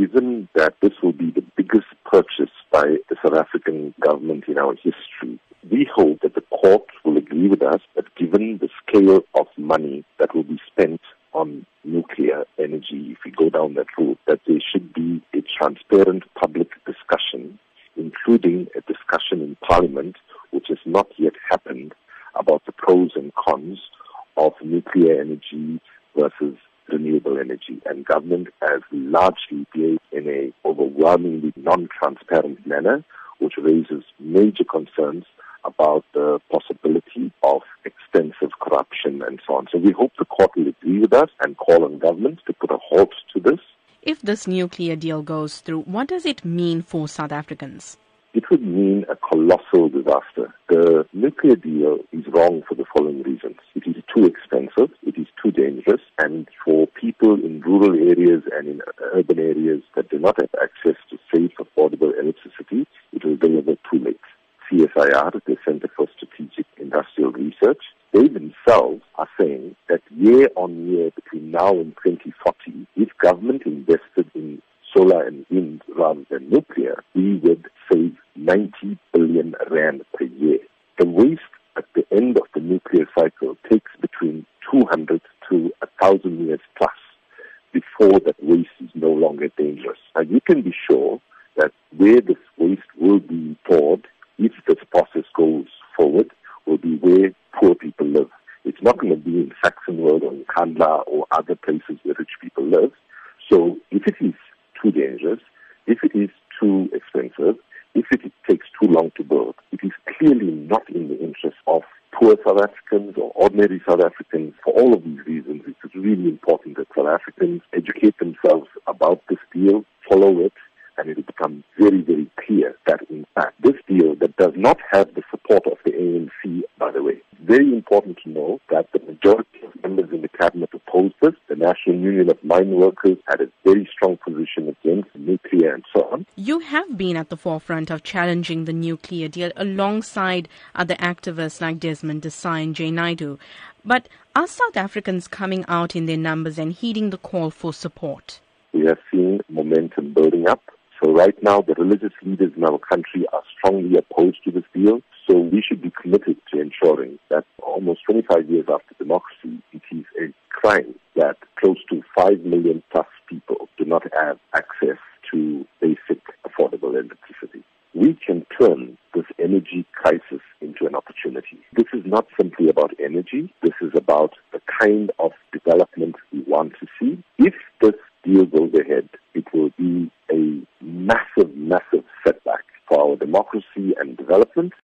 given that this will be the biggest purchase by the South African government in our history, we hope that the court will agree with us that given the scale of money that will be spent on nuclear energy, if we go down that route, that there should be a transparent public discussion, including a discussion in Parliament, which has not yet happened, about the pros and cons of nuclear energy versus renewable energy. And government has largely behaved in a overwhelmingly non-transparent manner, which raises major concerns about the possibility of extensive corruption and so on. So we hope the court will agree with us and call on government to put a halt to this. If this nuclear deal goes through, what does it mean for South Africans? It would mean a colossal disaster. The nuclear deal is wrong for the following reasons. It is too expensive, in rural areas and in urban areas that do not have access to safe, affordable electricity, it will deliver too late. CSIR, the Center for Strategic Industrial Research, they themselves are saying that year on year between now and 2040, if government invested in solar and wind rather than nuclear, we would save 90 billion rand per year. The waste at the end of the nuclear cycle takes between 200 to 1,000 years plus that waste is no longer dangerous. And you can be sure that where this waste will be poured, if this process goes forward, will be where poor people live. It's not going to be in Saxonwold or in Nkandla or other places where rich people live. So if it is too dangerous, if it is too expensive, if it takes too long to build, it is clearly not in the interest of poor South Africans or ordinary South Africans. For all of these reasons, it's really important that South Africans educate themselves about this deal, follow it, and it will become very, very clear that in fact this deal that does not have the support of the ANC, by the way, very important to know that the majority of members in the cabinet The National Union of Mine Workers had a very strong position against nuclear and so on. You have been at the forefront of challenging the nuclear deal alongside other activists like Desmond D'Sa and Jay Naidoo. But are South Africans coming out in their numbers and heeding the call for support? We have seen momentum building up. So right now, the religious leaders in our country are strongly opposed to this deal. So we should be committed to ensuring that almost 25 years after democracy, crime that close to 5 million plus people do not have access to basic affordable electricity. We can turn this energy crisis into an opportunity. This is not simply about energy. This is about the kind of development we want to see. If this deal goes ahead, it will be a massive, massive setback for our democracy and development.